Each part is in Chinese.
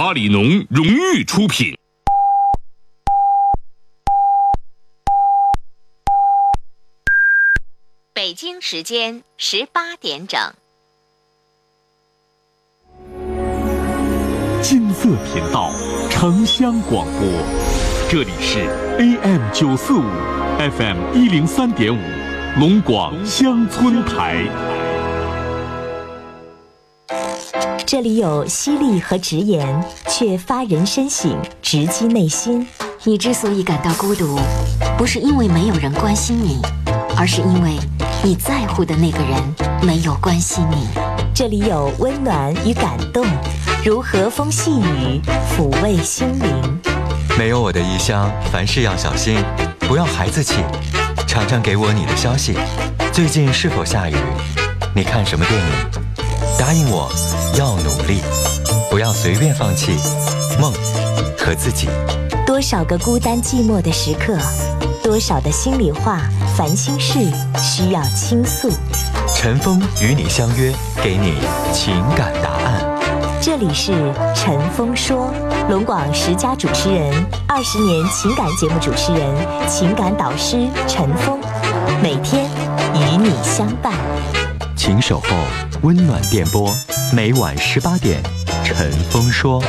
阿里农荣誉出品。北京时间十八点整。金色频道，城乡广播，这里是 AM 九四五，FM 一零三点五，龙广乡村台。这里有犀利和直言，却发人深省，直击内心。你之所以感到孤独，不是因为没有人关心你，而是因为你在乎的那个人没有关心你。这里有温暖与感动，如和风细雨，抚慰心灵。没有我的异乡，凡事要小心，不要孩子气。常常给我你的消息，最近是否下雨？你看什么电影？答应我，要努力，不要随便放弃梦和自己。多少个孤单寂寞的时刻，多少的心里话、烦心事需要倾诉。陈峰与你相约，给你情感答案。这里是陈峰说，龙广十佳主持人，二十年情感节目主持人，情感导师陈峰，每天与你相伴。请守候温暖电波，每晚十八点，陈峰说。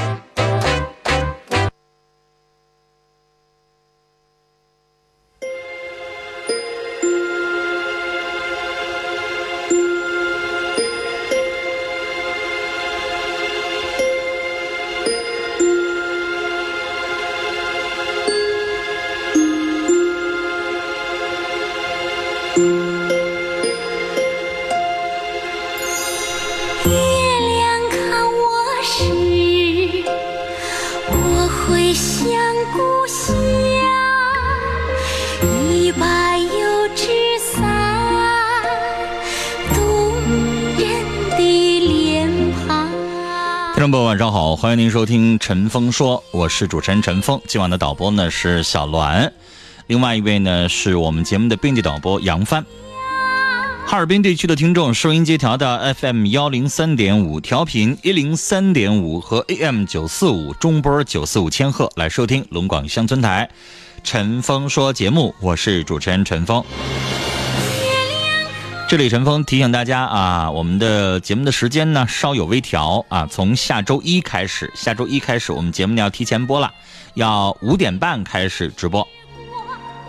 听众朋友，晚上好，欢迎您收听陈峰说，我是主持人陈峰。今晚的导播呢是小栾，另外一位呢是我们节目的编辑导播杨帆。哈尔滨地区的听众，收音机调到 FM 幺零三点五，调频一零三点五和 AM 九四五中波九四五千赫来收听龙广乡村台陈峰说节目，我是主持人陈峰。这里陈峰提醒大家啊，我们的节目的时间呢稍有微调啊，从下周一开始，下周一开始我们节目呢要提前播了，要五点半开始直播。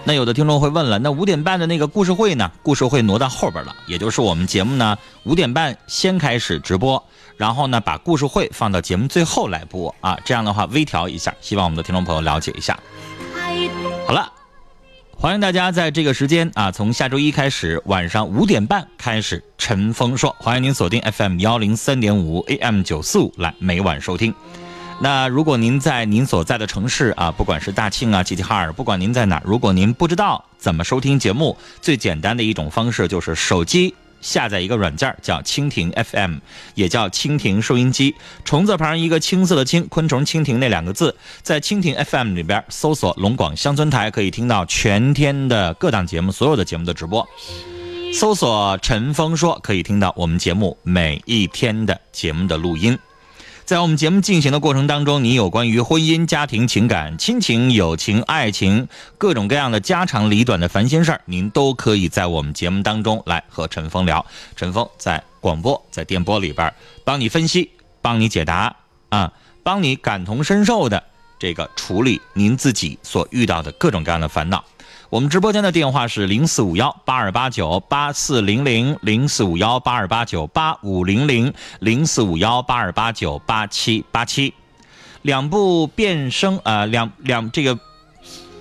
那有的听众会问了，那五点半的那个故事会呢？故事会挪到后边了，也就是我们节目呢五点半先开始直播，然后呢把故事会放到节目最后来播啊，这样的话微调一下，希望我们的听众朋友了解一下。好了，欢迎大家在这个时间啊，从下周一开始晚上五点半开始，陈峰说，欢迎您锁定 FM 幺零三点五 AM 九四五来每晚收听。那如果您在您所在的城市啊，不管是大庆啊、齐齐哈尔，不管您在哪，如果您不知道怎么收听节目，最简单的一种方式就是手机下载一个软件，叫蜻蜓 FM，也叫蜻蜓收音机，虫字旁一个青色的青，昆虫蜻蜓那两个字，在蜻蜓 FM 里边搜索龙广乡村台，可以听到全天的各档节目，所有的节目的直播。搜索陈峰说，可以听到我们节目每一天的节目的录音。在我们节目进行的过程当中，你有关于婚姻、家庭、情感、亲情、友情、爱情各种各样的家长里短的烦心事儿，您都可以在我们节目当中来和陈峰聊。陈峰在广播、在电波里边帮你分析、帮你解答啊，帮你感同身受的这个处理您自己所遇到的各种各样的烦恼。我们直播间的电话是零四五幺八二八九八四零零零四五幺八二八九八五零零零四五幺八二八九八七八七，两部变声啊，两两这个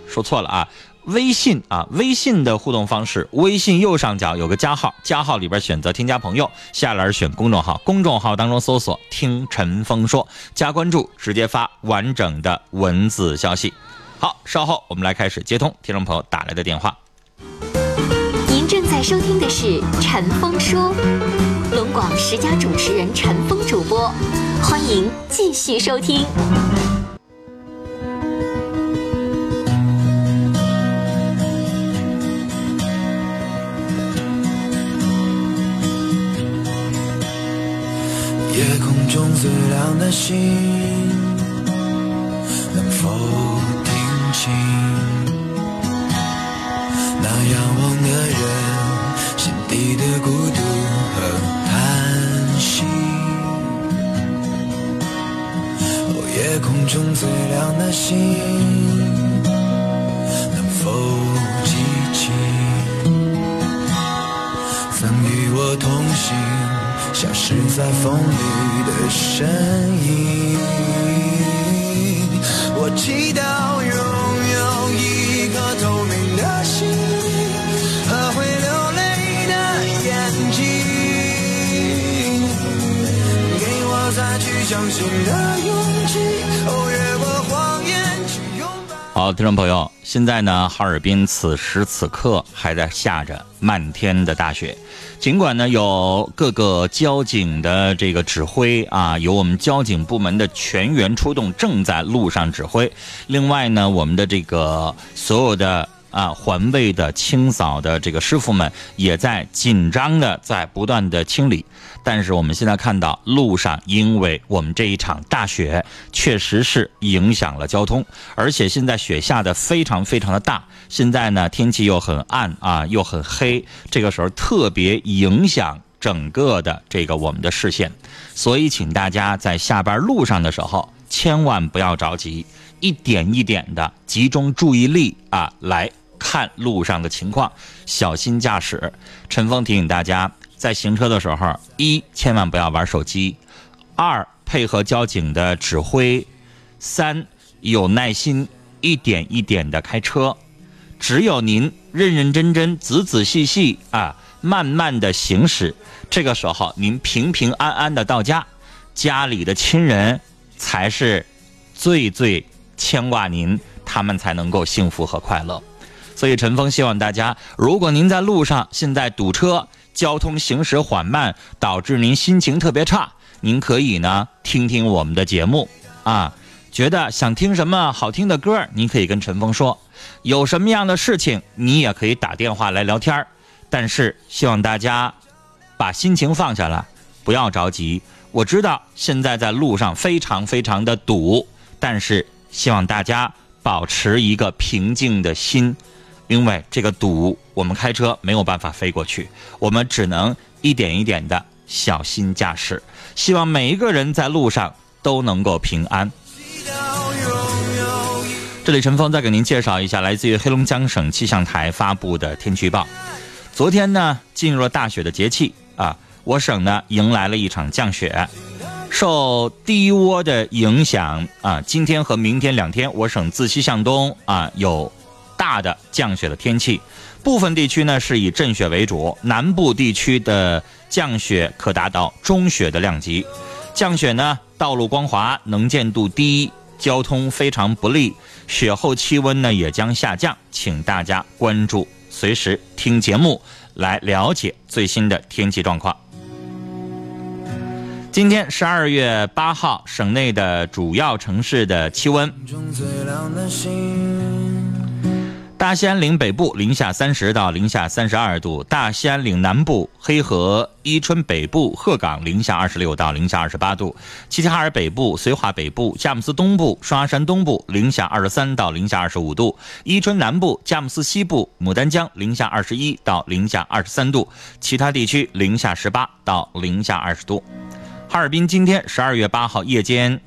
说错了啊，微信啊，微信的互动方式，微信右上角有个加号，加号里边选择添加朋友，下栏选公众号，公众号当中搜索听陈峰说，加关注，直接发完整的文字消息。好，稍后我们来开始接通听众朋友打来的电话。您正在收听的是陈峰说，龙广十佳主持人陈峰主播，欢迎继续收听。夜空中最亮的星。情那仰望的人，心底的孤独和叹息。哦，夜空中最亮的星，能否记起曾与我同行，消失在风里的身影？我祈祷。相信的勇气。哦，越过谎言去拥抱。好，听众朋友，现在呢，哈尔滨此时此刻还在下着漫天的大雪。尽管呢有各个交警的这个指挥啊，有我们交警部门的全员出动，正在路上指挥。另外呢，我们的这个所有的啊环卫的清扫的这个师傅们也在紧张的在不断的清理。但是我们现在看到路上，因为我们这一场大雪，确实是影响了交通，而且现在雪下的非常非常的大。现在呢，天气又很暗啊，又很黑，这个时候特别影响整个的这个我们的视线。所以，请大家在下班路上的时候，千万不要着急，一点一点的集中注意力啊，来看路上的情况，小心驾驶。陈峰提醒大家。在行车的时候，一千万不要玩手机，二配合交警的指挥，三有耐心，一点一点的开车。只有您认认真真、仔仔细细啊，慢慢的行驶，这个时候您平平安安的到家，家里的亲人才是最最牵挂您，他们才能够幸福和快乐。所以陈峰希望大家，如果您在路上现在堵车，交通行驶缓慢，导致您心情特别差，您可以呢听听我们的节目啊。觉得想听什么好听的歌，您可以跟陈峰说。有什么样的事情，你也可以打电话来聊天但是希望大家把心情放下来，不要着急。我知道现在在路上非常非常的堵，但是希望大家保持一个平静的心。因为这个堵，我们开车没有办法飞过去，我们只能一点一点的小心驾驶。希望每一个人在路上都能够平安。这里陈峰再给您介绍一下来自于黑龙江省气象台发布的天气预报。昨天呢，进入了大雪的节气啊，我省呢迎来了一场降雪。受低涡的影响啊，今天和明天两天，我省自西向东啊有。大的降雪的天气，部分地区呢是以阵雪为主，南部地区的降雪可达到中雪的量级。降雪呢，道路光滑，能见度低，交通非常不利。雪后气温呢也将下降，请大家关注，随时听节目来了解最新的天气状况。今天十二月八号，省内的主要城市的气温。大兴安岭北部零下三十到零下三十二度，大兴安岭南部、黑河、伊春北部、鹤岗零下二十六到零下二十八度，齐齐哈尔北部、绥化北部、佳木斯东部、双鸭山东部零下二十三到零下二十五度，伊春南部、佳木斯西部、牡丹江零下二十一到零下二十三度，其他地区零下十八到零下二十度。哈尔滨今天十二月八号夜间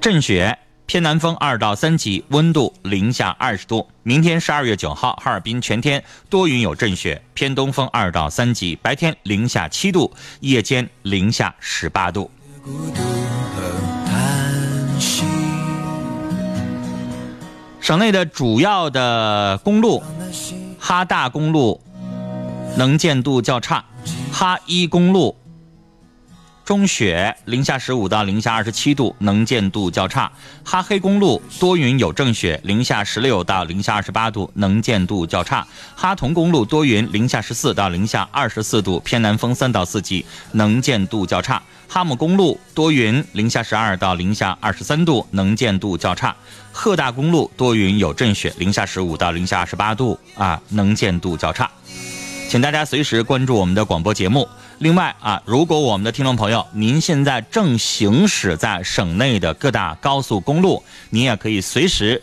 阵雪。偏南风二到三级，温度零下二十度。明天十二月九号，哈尔滨全天多云有阵雪，偏东风二到三级，白天零下七度，夜间零下十八度。省内的主要的公路，哈大公路能见度较差，哈一公路。中雪，零下十五到零下二十七度，能见度较差。哈黑公路多云有阵雪，零下十六到零下二十八度，能见度较差。哈同公路多云，零下十四到零下二十四度，偏南风三到四级，能见度较差。哈木公路多云，零下十二到零下二十三度，能见度较差。鹤大公路多云有阵雪，零下十五到零下二十八度，啊，能见度较差。请大家随时关注我们的广播节目。另外啊，如果我们的听众朋友您现在正行驶在省内的各大高速公路，您也可以随时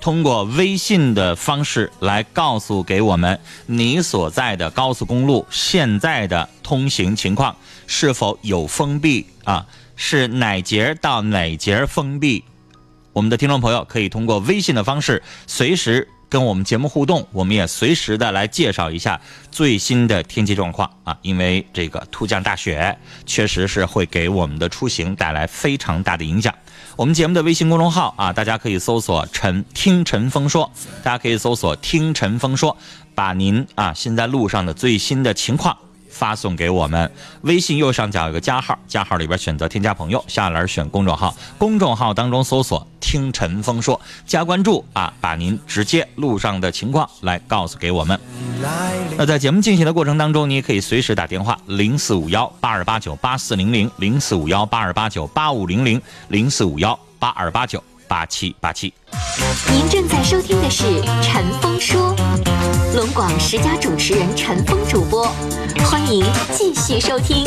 通过微信的方式来告诉给我们你所在的高速公路现在的通行情况是否有封闭啊，是哪节到哪节封闭？我们的听众朋友可以通过微信的方式随时跟我们节目互动，我们也随时的来介绍一下最新的天气状况啊。因为这个突降大雪，确实是会给我们的出行带来非常大的影响。我们节目的微信公众号啊，大家可以搜索“陈听陈峰说”，大家可以搜索“听陈峰说”，把您啊现在路上的最新的情况。发送给我们，微信右上角有个加号，加号里边选择添加朋友，下栏选公众号，公众号当中搜索“听陈峰说”，加关注啊，把您直接路上的情况来告诉给我们。那在节目进行的过程当中，你也可以随时打电话零四五幺八二八九八四零零零四五幺八二八九八五零零零四五幺八二八九八七八七。您正在收听的是《陈峰说》，龙广十佳主持人陈峰主播，欢迎继续收听。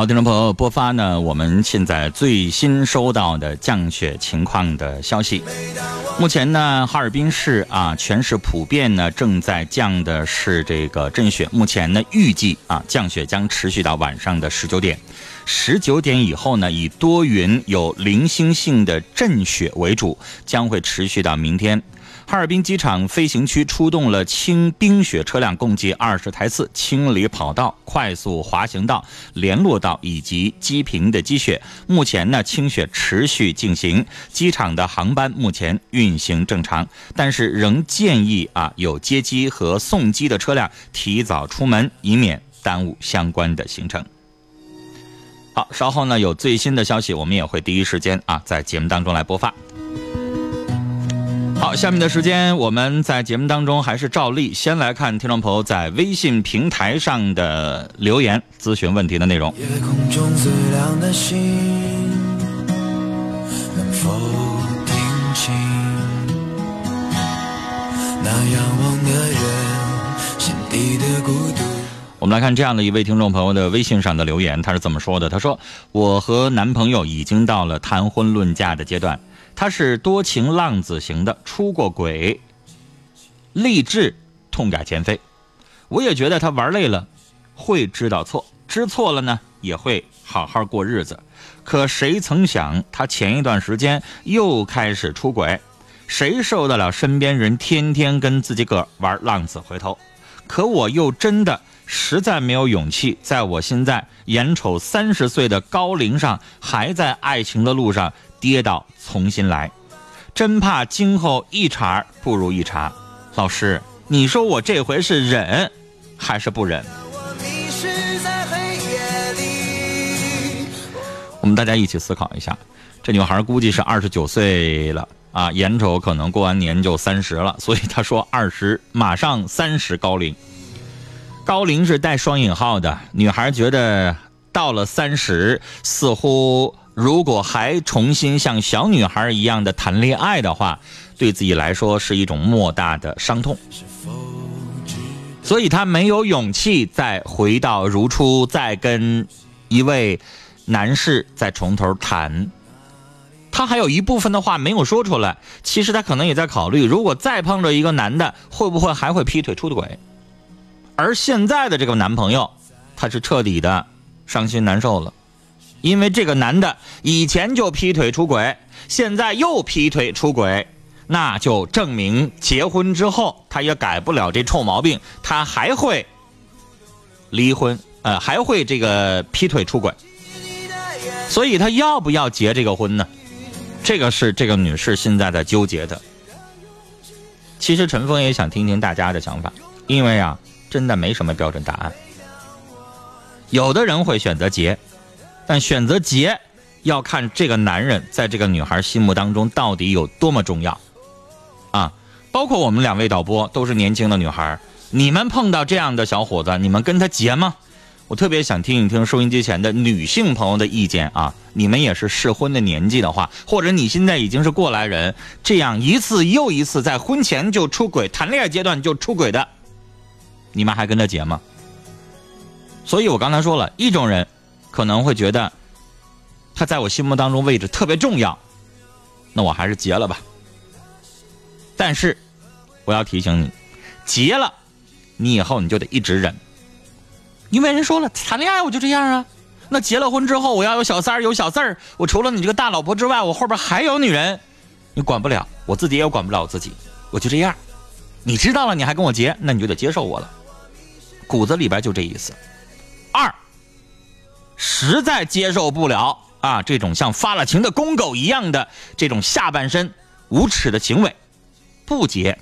好，听众朋友，播发呢，我们现在最新收到的降雪情况的消息。目前呢，哈尔滨市啊，全市普遍呢正在降的是这个阵雪。目前呢，预计啊，降雪将持续到晚上的十九点。十九点以后呢，以多云有零星性的阵雪为主，将会持续到明天。哈尔滨机场飞行区出动了清冰雪车辆，共计二十台次，清理跑道、快速滑行道、联络道以及机坪的积雪。目前呢，清雪持续进行，机场的航班目前运行正常，但是仍建议啊有接机和送机的车辆提早出门，以免耽误相关的行程。好，稍后呢有最新的消息，我们也会第一时间啊在节目当中来播放。好，下面的时间我们在节目当中还是照例先来看听众朋友在微信平台上的留言咨询问题的内容。夜空中最亮的星，能否听清那仰望的人心底的孤独？我们来看这样的一位听众朋友的微信上的留言，他是怎么说的：“他说，我和男朋友已经到了谈婚论嫁的阶段，他是多情浪子型的，出过轨，立志痛改前非。我也觉得他玩累了，会知道错，知错了呢，也会好好过日子。可谁曾想，他前一段时间又开始出轨，谁受得了身边人天天跟自己个玩浪子回头？可我又真的实在没有勇气，在我现在眼瞅三十岁的高龄上，还在爱情的路上跌倒重新来，真怕今后一茬不如一茬。老师，你说我这回是忍还是不忍？我迷失在黑夜里。我们大家一起思考一下，这女孩估计是二十九岁了啊，眼瞅可能过完年就三十了，所以她说二十马上三十高龄。高龄是带双引号的，女孩觉得到了三十，似乎如果还重新像小女孩一样的谈恋爱的话，对自己来说是一种莫大的伤痛。所以她没有勇气再回到如初，再跟一位男士再从头谈。她还有一部分的话没有说出来，其实她可能也在考虑，如果再碰着一个男的，会不会还会劈腿出的轨？而现在的这个男朋友，他是彻底的伤心难受了，因为这个男的以前就劈腿出轨，现在又劈腿出轨，那就证明结婚之后他也改不了这臭毛病，他还会离婚，呃，还会这个劈腿出轨，所以他要不要结这个婚呢？这个是这个女士现在在纠结的。其实陈峰也想听听大家的想法，因为啊，真的没什么标准答案。有的人会选择结，但选择结要看这个男人在这个女孩心目当中到底有多么重要啊！包括我们两位导播都是年轻的女孩，你们碰到这样的小伙子，你们跟他结吗？我特别想听一听收音机前的女性朋友的意见啊！你们也是适婚的年纪的话，或者你现在已经是过来人，这样一次又一次在婚前就出轨、谈恋爱阶段就出轨的，你们还跟他结吗？所以我刚才说了一种人，可能会觉得他在我心目当中位置特别重要，那我还是结了吧。但是我要提醒你，结了，你以后你就得一直忍。因为人说了，谈恋爱我就这样啊。那结了婚之后，我要有小三儿，有小四儿。我除了你这个大老婆之外，我后边还有女人，你管不了，我自己也管不了我自己，我就这样。你知道了，你还跟我结，那你就得接受我了。骨子里边就这意思。二，实在接受不了啊，这种像发了情的公狗一样的这种下半身无耻的行为，不结，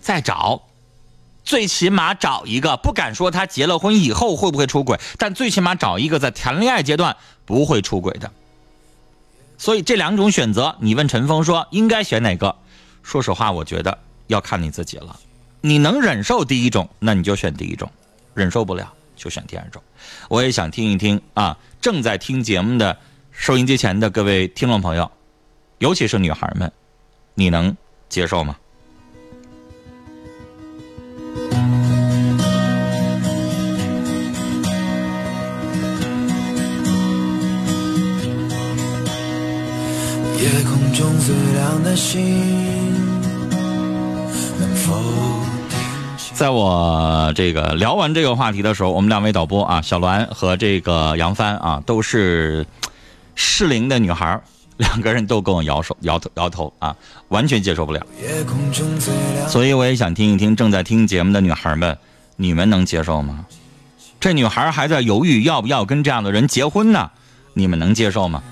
再找。最起码找一个，不敢说他结了婚以后会不会出轨，但最起码找一个在谈恋爱阶段不会出轨的。所以这两种选择，你问陈峰说应该选哪个？说实话，我觉得要看你自己了。你能忍受第一种，那你就选第一种；忍受不了，就选第二种。我也想听一听啊，正在听节目的收音机前的各位听众朋友，尤其是女孩们，你能接受吗？夜空中最亮的星，能否在我这个聊完这个话题的时候，我们两位导播啊，小栾和这个杨帆啊，都是适龄的女孩，两个人都跟我摇手摇头摇头啊，完全接受不了。所以我也想听一听正在听节目的女孩们，你们能接受吗？这女孩还在犹豫要不要跟这样的人结婚呢，你们能接受吗？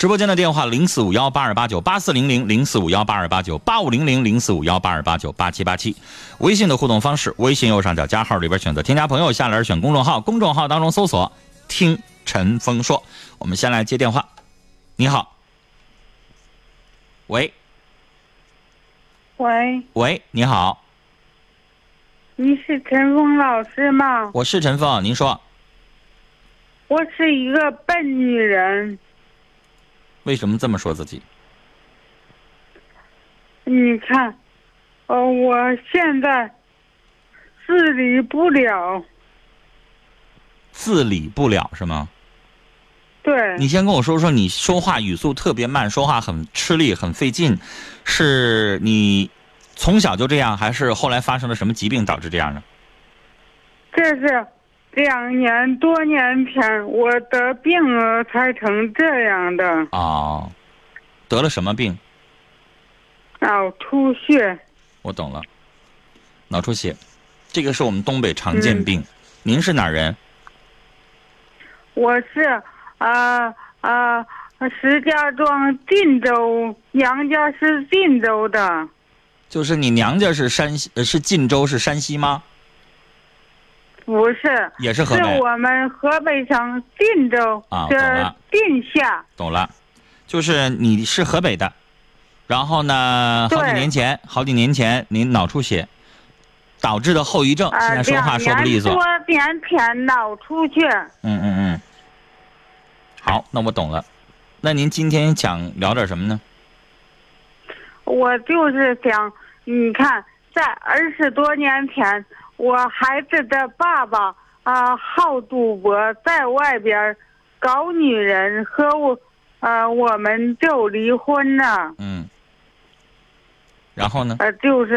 直播间的电话零四五幺八二八九八四零零零四五幺八二八九八五零零零四五幺八二八九八七八七，微信的互动方式，微信右上角加号里边选择添加朋友，下栏选公众号，公众号当中搜索“听陈峰说”。我们先来接电话，你好，喂喂，喂，你好，你是陈峰老师吗？我是陈峰，您说我是一个笨女人，为什么这么说自己？你看，呃，我现在自理不了。自理不了是吗？对，你先跟我说说，你说话语速特别慢，说话很吃力，很费劲，是你从小就这样，还是后来发生了什么疾病导致这样的？这是两年多年前我得病了才成这样的哦，得了什么病？脑出血。我懂了，脑出血，这个是我们东北常见病。您是哪儿人？我是啊啊、石家庄晋州，娘家是晋州的，就是你娘家是山西，呃是晋州，是山西吗？不是，也是河北我们河北省晋州啊懂的了晋下。懂了，就是你是河北的，然后呢，好几年前，好几年前您脑出血导致的后遗症，啊，现在说话说不利索。两年多年前脑出血，嗯嗯嗯。好，那我懂了。那您今天想聊点什么呢？我就是想，你看，在二十多年前，我孩子的爸爸啊、好赌博，在外边搞女人，和我，呃，我们就离婚了。嗯。然后呢？呃，就是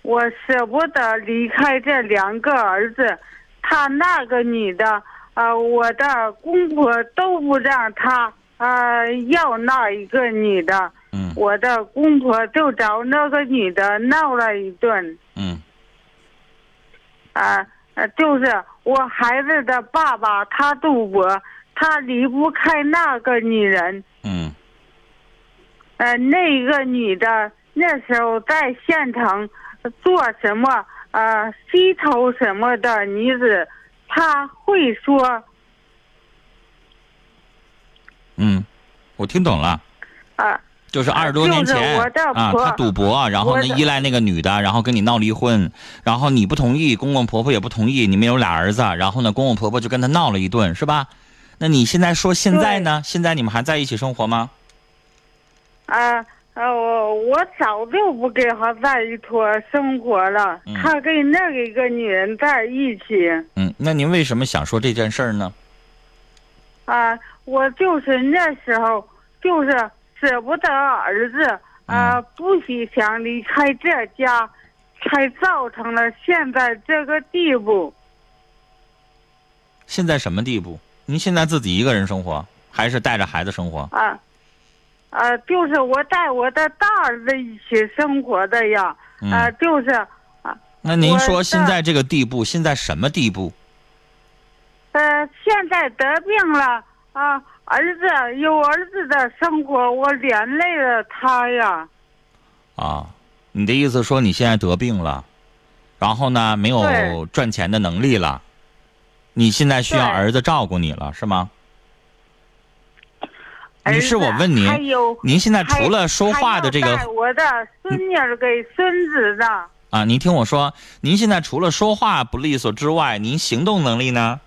我舍不得离开这两个儿子，他那个女的，呃，我的公婆都不让他呃要那一个女的，嗯我的公婆就找那个女的闹了一顿，嗯啊、呃，就是我孩子的爸爸他赌博，他离不开那个女人，嗯呃，那个女的，那时候在县城做什么呃西头什么的女子，她会说嗯，我听懂了。啊、就是二十多年前啊，他赌博，然后呢依赖那个女的，然后跟你闹离婚，然后你不同意，公公婆婆也不同意，你们有俩儿子，然后呢公公婆婆就跟他闹了一顿，是吧？那你现在说现在呢？现在你们还在一起生活吗？啊啊我我早就不跟他在一坨生活了，嗯他跟那个一个女人在一起嗯，那您为什么想说这件事儿呢？啊、我就是那时候就是舍不得儿子啊、嗯不许想离开这家，才造成了现在这个地步。现在什么地步？您现在自己一个人生活，还是带着孩子生活？啊，呃，就是我带我的大儿子一起生活的呀，嗯啊，就是啊，那您说现在这个地步，现在什么地步？呃，现在得病了啊，儿子有儿子的生活，我连累了他呀，啊，你的意思说你现在得病了，然后呢没有赚钱的能力了，你现在需要儿子照顾你了，是吗？女士，我问您，您现在除了说话的这个我的孙女儿给孙子的，啊，您听我说，您现在除了说话不利索之外，您行动能力呢？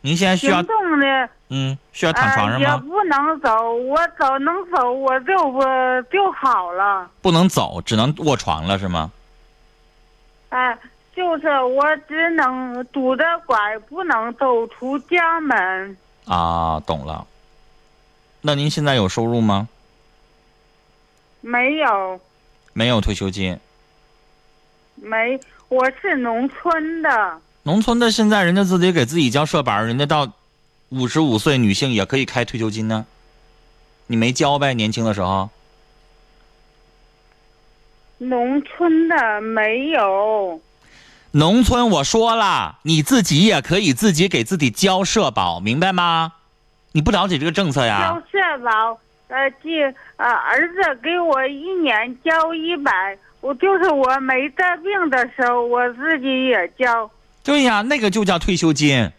您现在需要行动的嗯需要躺床呃也上吗？不能走，我走能走我就我就好了。不能走，只能卧床了是吗？哎，就是我只能拄着拐，不能走出家门。啊，懂了。那您现在有收入吗？没有，没有退休金。没，我是农村的。农村的现在人家自己给自己交社保，人家到五十五岁女性也可以开退休金呢。你没交呗？年轻的时候农村的没有，农村我说了，你自己也可以自己给自己交社保，明白吗？你不了解这个政策呀交？社保，呃，这呃，儿子给我一年交一百，我就是我没得病的时候，我自己也交。对呀，那个就叫退休金。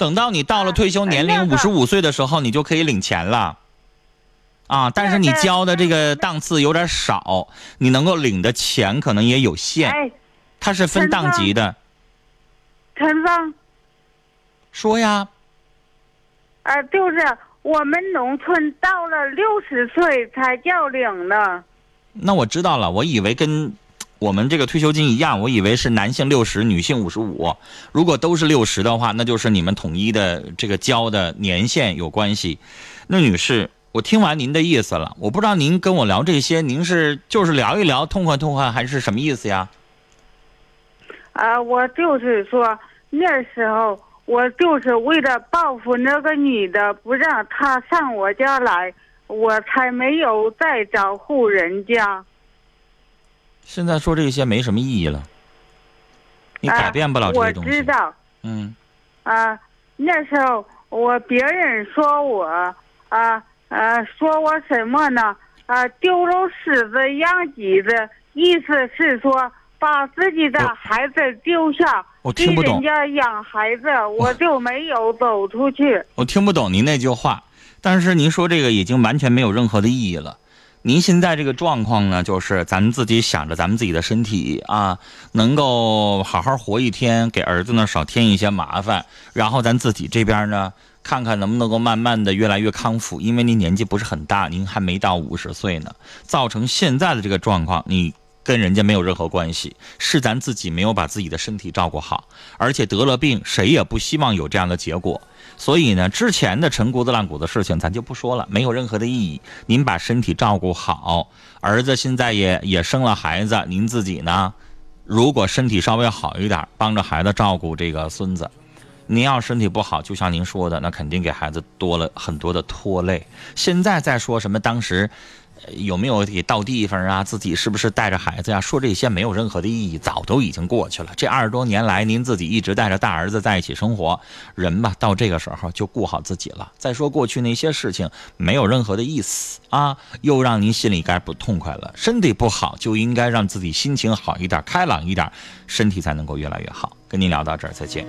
等到你到了退休年龄那个五十五岁的时候，你就可以领钱了。啊，但是你交的这个档次有点少，你能够领的钱可能也有限，哎，它是分档级的。陈芳，说呀，呃，就是我们农村到了六十岁才叫领呢。那我知道了，我以为跟我们这个退休金一样，我以为是男性六十，女性五十五。如果都是六十的话，那就是你们统一的这个交的年限有关系。那女士，我听完您的意思了，我不知道您跟我聊这些，您是就是聊一聊，痛快痛快，还是什么意思呀？啊、我就是说那时候我就是为了报复那个女的，不让她上我家来，我才没有再找户人家。现在说这些没什么意义了，你啊改变不了这些东西。我知道，嗯，啊、那时候我别人说我啊啊说我什么呢？啊、丢了狮子养鸡子，意思是说把自己的孩子丢下，给我听不懂人家养孩子，我就没有走出去。我听不懂您那句话，但是您说这个已经完全没有任何的意义了。您现在这个状况呢，就是咱们自己想着咱们自己的身体啊，能够好好活一天，给儿子呢少添一些麻烦，然后咱自己这边呢，看看能不能够慢慢的越来越康复。因为您年纪不是很大，您还没到五十岁呢，造成现在的这个状况，你跟人家没有任何关系，是咱自己没有把自己的身体照顾好，而且得了病，谁也不希望有这样的结果。所以呢，之前的陈谷子烂谷子事情咱就不说了，没有任何的意义。您把身体照顾好，儿子现在也也生了孩子，您自己呢，如果身体稍微好一点，帮着孩子照顾这个孙子。您要身体不好，就像您说的，那肯定给孩子多了很多的拖累。现在再说什么当时，有没有给到地方啊，自己是不是带着孩子呀、说这些没有任何的意义，早都已经过去了。这二十多年来，您自己一直带着大儿子在一起生活，人吧，到这个时候就顾好自己了。再说过去那些事情，没有任何的意思啊，又让您心里该不痛快了。身体不好就应该让自己心情好一点，开朗一点，身体才能够越来越好。跟您聊到这儿，再见。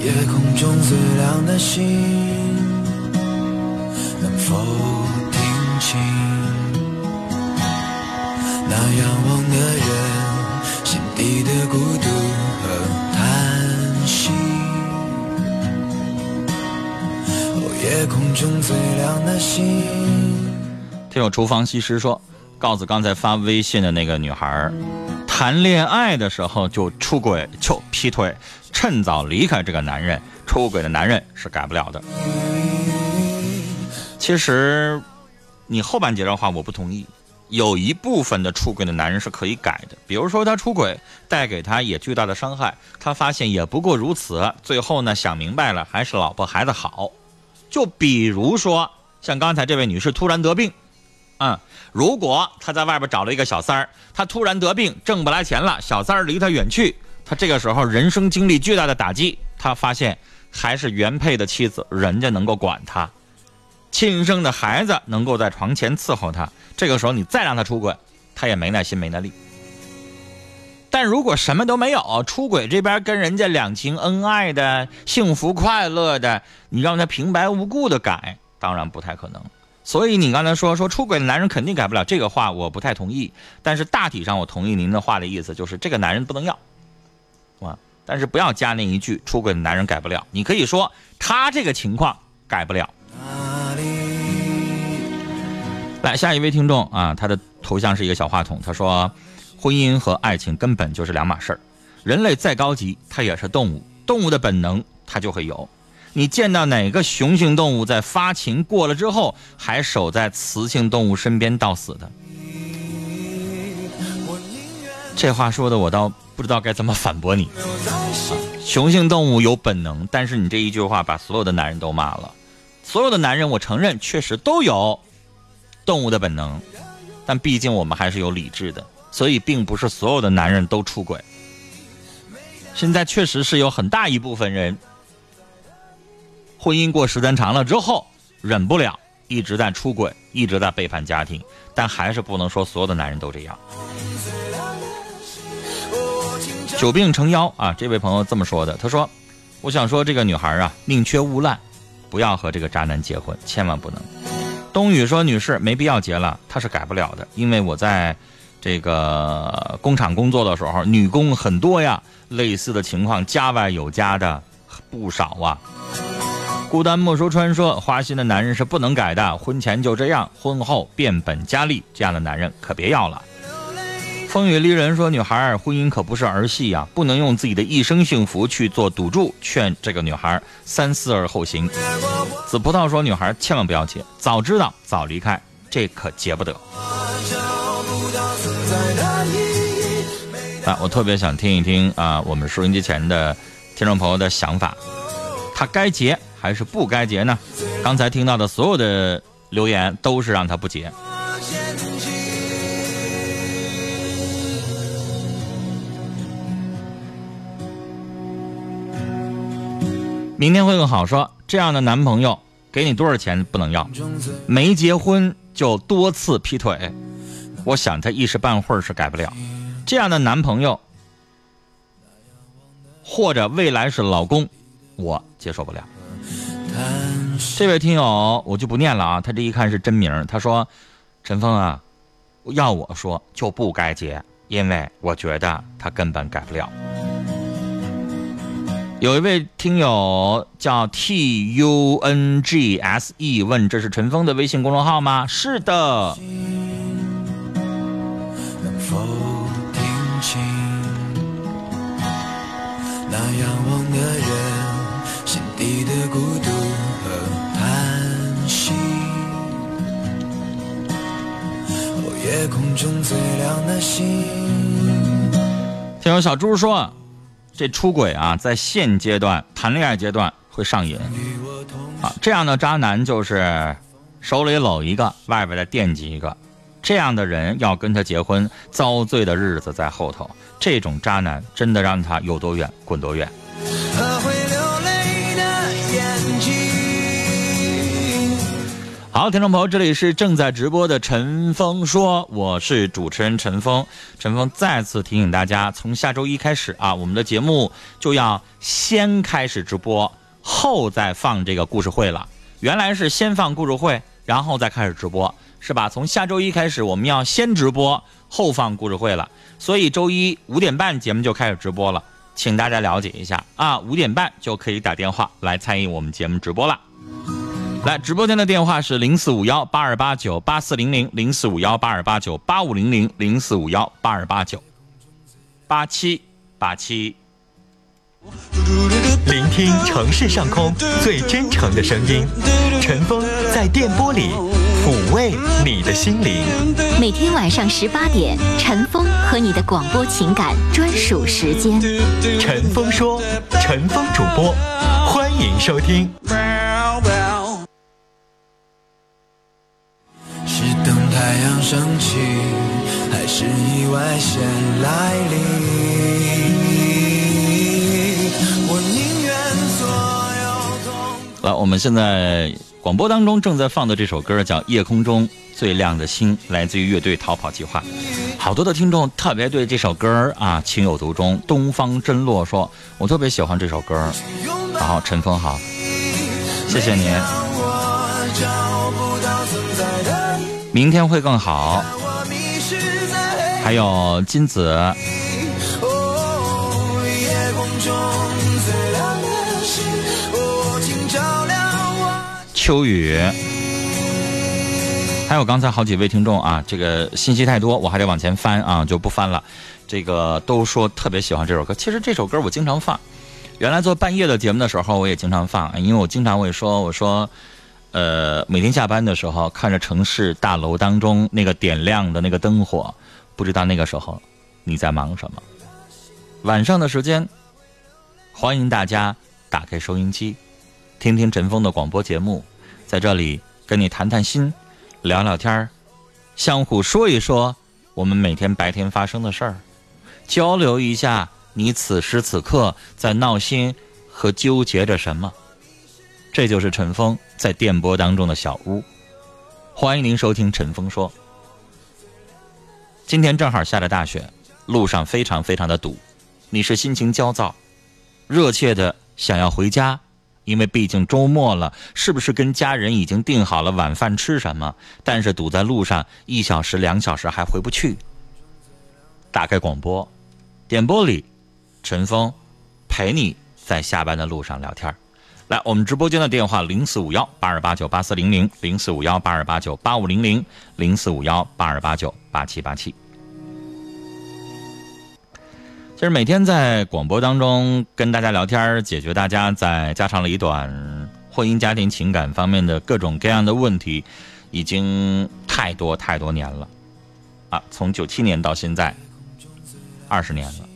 夜空中最亮的星，能否听清那仰望的人心底的孤独和叹息？哦，夜空中最亮的星。听友厨房西施说，告诉刚才发微信的那个女孩，谈恋爱的时候就出轨就劈腿，趁早离开这个男人。出轨的男人是改不了的。其实，你后半截的话我不同意。有一部分的出轨的男人是可以改的，比如说他出轨带给他也巨大的伤害，他发现也不过如此，最后呢想明白了，还是老婆孩子好。就比如说像刚才这位女士突然得病。嗯，如果他在外边找了一个小三儿，他突然得病，挣不来钱了，小三儿离他远去，他这个时候人生经历巨大的打击，他发现还是原配的妻子，人家能够管他，亲生的孩子能够在床前伺候他，这个时候你再让他出轨，他也没耐心没那力。但如果什么都没有，出轨这边跟人家两情恩爱的、幸福快乐的，你让他平白无故的改，当然不太可能。所以你刚才说说出轨的男人肯定改不了这个话，我不太同意。但是大体上我同意您的话的意思，就是这个男人不能要，啊，但是不要加那一句出轨的男人改不了。你可以说他这个情况改不了。来，下一位听众啊，他的头像是一个小话筒，他说，婚姻和爱情根本就是两码事儿。人类再高级，它也是动物，动物的本能它就会有。你见到哪个雄性动物在发情过了之后，还守在雌性动物身边到死的？这话说的我倒不知道该怎么反驳你。雄性动物有本能，但是你这一句话把所有的男人都骂了。所有的男人，我承认确实都有动物的本能，但毕竟我们还是有理智的，所以并不是所有的男人都出轨。现在确实是有很大一部分人。婚姻过时间长了之后，忍不了，一直在出轨，一直在背叛家庭，但还是不能说所有的男人都这样。久病成妖啊！这位朋友这么说的，他说：“我想说这个女孩啊，宁缺毋滥，不要和这个渣男结婚，千万不能。”冬雨说：“女士没必要结了，她是改不了的，因为我在这个工厂工作的时候，女工很多呀，类似的情况家外有家的不少啊。”孤单莫说川说，花心的男人是不能改的，婚前就这样，婚后变本加厉，这样的男人可别要了。风雨丽人说，女孩婚姻可不是儿戏呀，不能用自己的一生幸福去做赌注，劝这个女孩三思而后行。紫葡萄说，女孩千万不要结，早知道早离开，这可结不得。啊，我特别想听一听啊，我们收音机前的听众朋友的想法，他该结。还是不该结呢？刚才听到的所有的留言都是让他不结。明天会更好。说这样的男朋友给你多少钱不能要？没结婚就多次劈腿，我想他一时半会儿是改不了。这样的男朋友或者未来是老公，我接受不了。这位听友我就不念了啊，他这一看是真名。他说：“陈峰啊，要我说就不该结，因为我觉得他根本改不了。”有一位听友叫 T U N G S E 问：“这是陈峰的微信公众号吗？”是的。能否听清那仰望的人心底的孤独和叹息？哦，夜空中最亮的星。听友小猪说：“这出轨啊，在现阶段谈恋爱阶段会上瘾啊，这样的渣男就是手里搂一个，外边再惦记一个，这样的人要跟他结婚，遭罪的日子在后头。这种渣男真的让他有多远滚多远。好，听众朋友，这里是正在直播的陈峰说，我是主持人陈峰。陈峰再次提醒大家，从下周一开始啊，我们的节目就要先开始直播，后再放这个故事会了。原来是先放故事会，然后再开始直播，是吧？从下周一开始，我们要先直播，后放故事会了。所以周一五点半节目就开始直播了，请大家了解一下啊，五点半就可以打电话来参与我们节目直播了。来，直播间的电话是零四五幺八二八九八四零零零四五幺八二八九八五零零零四五幺八二八九八七八七。聆听城市上空最真诚的声音，陈峰在电波里抚慰你的心灵。每天晚上十八点，陈峰和你的广播情感专属时间。陈峰说，陈峰主播，欢迎收听。太阳升起，还是意外先来临？我宁愿所有痛。来，我们现在广播当中正在放的这首歌叫《夜空中最亮的星》，来自于乐队逃跑计划。好多的听众特别对这首歌啊情有独钟。东方真落说：“我特别喜欢这首歌。”然后，陈峰好，谢谢您。明天会更好。还有金子，秋雨，还有刚才好几位听众啊，这个信息太多，我还得往前翻啊，就不翻了。这个都说特别喜欢这首歌，其实这首歌我经常放。原来做半夜的节目的时候，我也经常放，因为我经常会说，我说，呃，每天下班的时候，看着城市大楼当中那个点亮的那个灯火，不知道那个时候你在忙什么。晚上的时间，欢迎大家打开收音机，听听陈峰的广播节目，在这里跟你谈谈心，聊聊天儿，相互说一说我们每天白天发生的事儿，交流一下你此时此刻在闹心和纠结着什么。这就是陈峰在电波当中的小屋。欢迎您收听陈峰说。今天正好下着大雪，路上非常非常的堵，你是心情焦躁，热切的想要回家，因为毕竟周末了，是不是跟家人已经定好了晚饭吃什么？但是堵在路上一小时两小时还回不去。打开广播，点播里，陈峰陪你在下班的路上聊天儿来，我们直播间的电话零四五幺八二八九八四零零零四五幺八二八九八五零零零四五幺八二八九八七八七。其实每天在广播当中跟大家聊天，解决大家在家长里短、婚姻家庭情感方面的各种各样的问题，已经太多太多年了，啊，从九七年到现在，二十年了，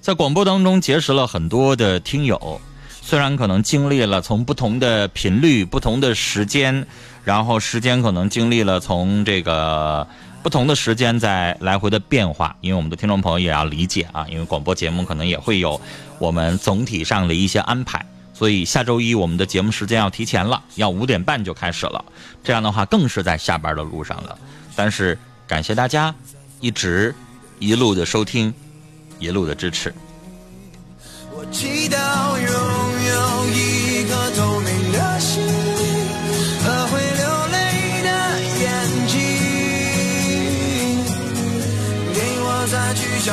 在广播当中结识了很多的听友，虽然可能经历了从不同的频率、不同的时间，然后时间可能经历了从这个不同的时间在来回的变化，因为我们的听众朋友也要理解啊，因为广播节目可能也会有我们总体上的一些安排，所以下周一我们的节目时间要提前了，要五点半就开始了，这样的话更是在下班的路上了。但是感谢大家一直一路的收听，一路的支持。我祈祷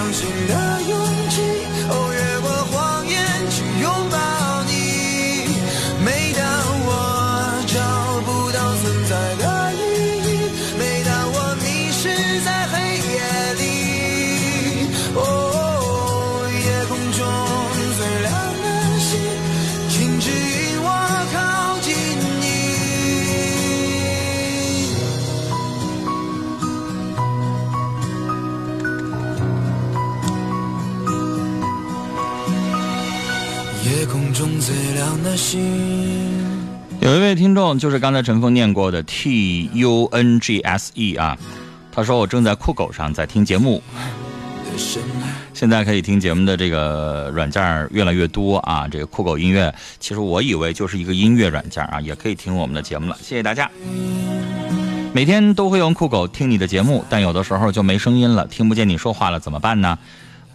相信的。有一位听众就是刚才陈峰念过的 T U N G S E 啊，他说我正在酷狗上在听节目，现在可以听节目的这个软件越来越多啊。这个酷狗音乐，其实我以为就是一个音乐软件啊，也可以听我们的节目了。谢谢大家。每天都会用酷狗听你的节目，但有的时候就没声音了，听不见你说话了，怎么办呢？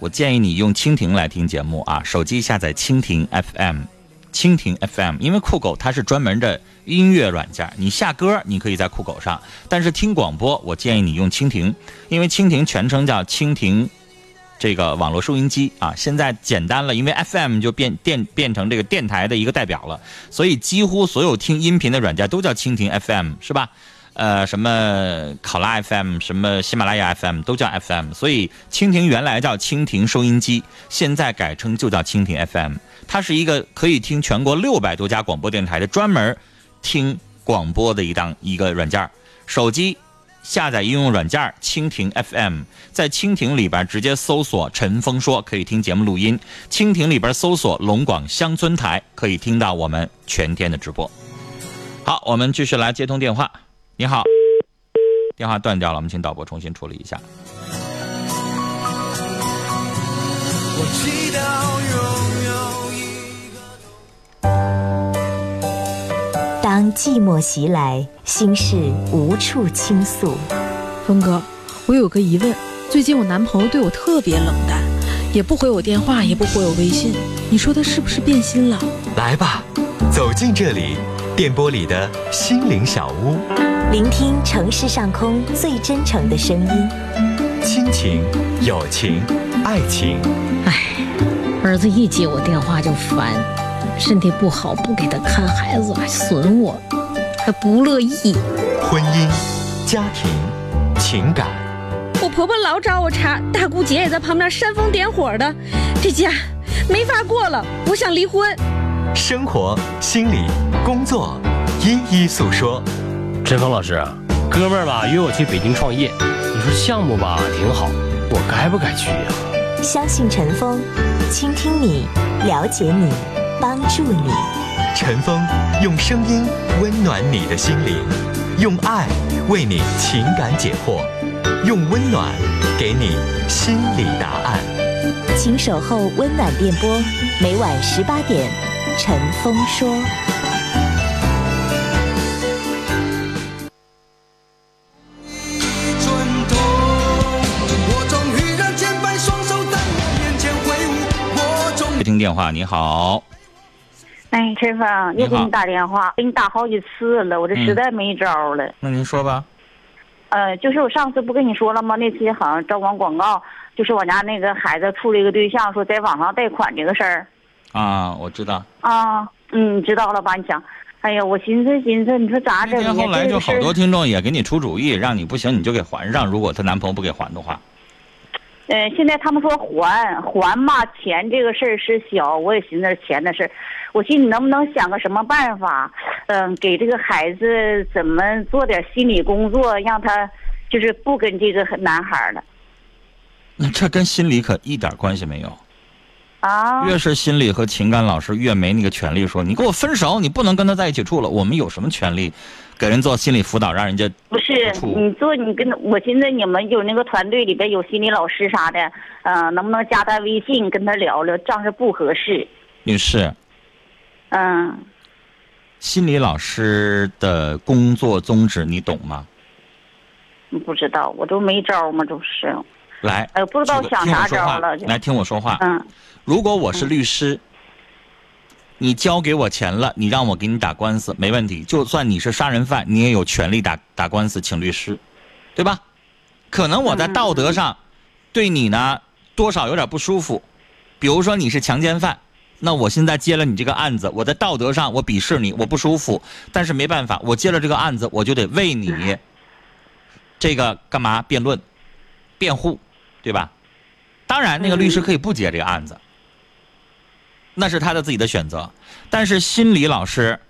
我建议你用蜻蜓来听节目啊，手机下载蜻蜓 FM，蜻蜓 FM，因为酷狗它是专门的音乐软件，你下歌你可以在酷狗上，但是听广播我建议你用蜻蜓，因为蜻蜓全称叫蜻蜓。这个网络收音机啊，现在简单了，因为 FM 就变电变成这个电台的一个代表了，所以几乎所有听音频的软件都叫蜻蜓 FM，是吧？呃，什么考拉 FM，什么喜马拉雅 FM 都叫 FM，所以蜻蜓原来叫蜻蜓收音机，现在改称就叫蜻蜓 FM。它是一个可以听全国六百多家广播电台的专门听广播的一档一个软件手机。下载应用软件蜻蜓 FM，在蜻蜓里边直接搜索“陈峰说”，可以听节目录音。蜻蜓里边搜索“龙广乡村台”，可以听到我们全天的直播。好，我们继续来接通电话。你好，电话断掉了，我们请导播重新处理一下。我祈祷拥有一当寂寞袭来，心事无处倾诉。峰哥，我有个疑问，最近我男朋友对我特别冷淡，也不回我电话，也不回我微信，你说他是不是变心了？来吧，走进这里，电波里的心灵小屋，聆听城市上空最真诚的声音。亲情、友情、爱情，唉，儿子一接我电话就烦，身体不好不给他看孩子，还损我，还不乐意。婚姻、家庭、情感，我婆婆老找我茬，大姑姐也在旁边煽风点火的，这家没法过了，我想离婚。生活、心理、工作，一一诉说。陈峰老师，哥们儿吧约我去北京创业，你说项目吧挺好，我该不该去呀、相信陈峰，倾听你，了解你，帮助你。陈峰用声音温暖你的心灵，用爱为你情感解惑，用温暖给你心理答案。请守候温暖电波，每晚十八点，陈峰说。电话，你好，哎，陈峰，又给你打电话，给你打好几次了，我这实在没招了。那您说吧。呃，就是我上次不跟你说了吗？那期好像招光广告，就是我家那个孩子处了一个对象，说在网上贷款这个事儿。啊，我知道。啊，嗯，知道了吧？你想，哎呀，我寻思寻思，你说咋整今？天后来就好多听众也给你出主意，让你不行你就给还上，如果她男朋友不给还的话。呃，现在他们说还还嘛，钱这个事儿是小，我也寻思钱的事儿，我寻思你能不能想个什么办法，嗯、给这个孩子怎么做点心理工作，让他就是不跟这个男孩了那这跟心理可一点关系没有。啊？越是心理和情感老师，越没那个权利说你跟我分手，你不能跟他在一起住了。我们有什么权利给人做心理辅导，让人家不是你做你跟我寻思你们有那个团队里边有心理老师啥的，嗯、能不能加他微信跟他聊聊？这样是不合适。女士，嗯，心理老师的工作宗旨你懂吗？不知道，我都没招儿嘛，都是。来，哎，不知道想啥招了。来听我说话。嗯如果我是律师，你交给我钱了，你让我给你打官司，没问题。就算你是杀人犯，你也有权利打打官司，请律师，对吧？可能我在道德上对你呢多少有点不舒服，比如说你是强奸犯，那我现在接了你这个案子，我在道德上我鄙视你，我不舒服，但是没办法，我接了这个案子，我就得为你这个干嘛辩论、辩护，对吧？当然，那个律师可以不接这个案子，那是他的自己的选择。但是心理老师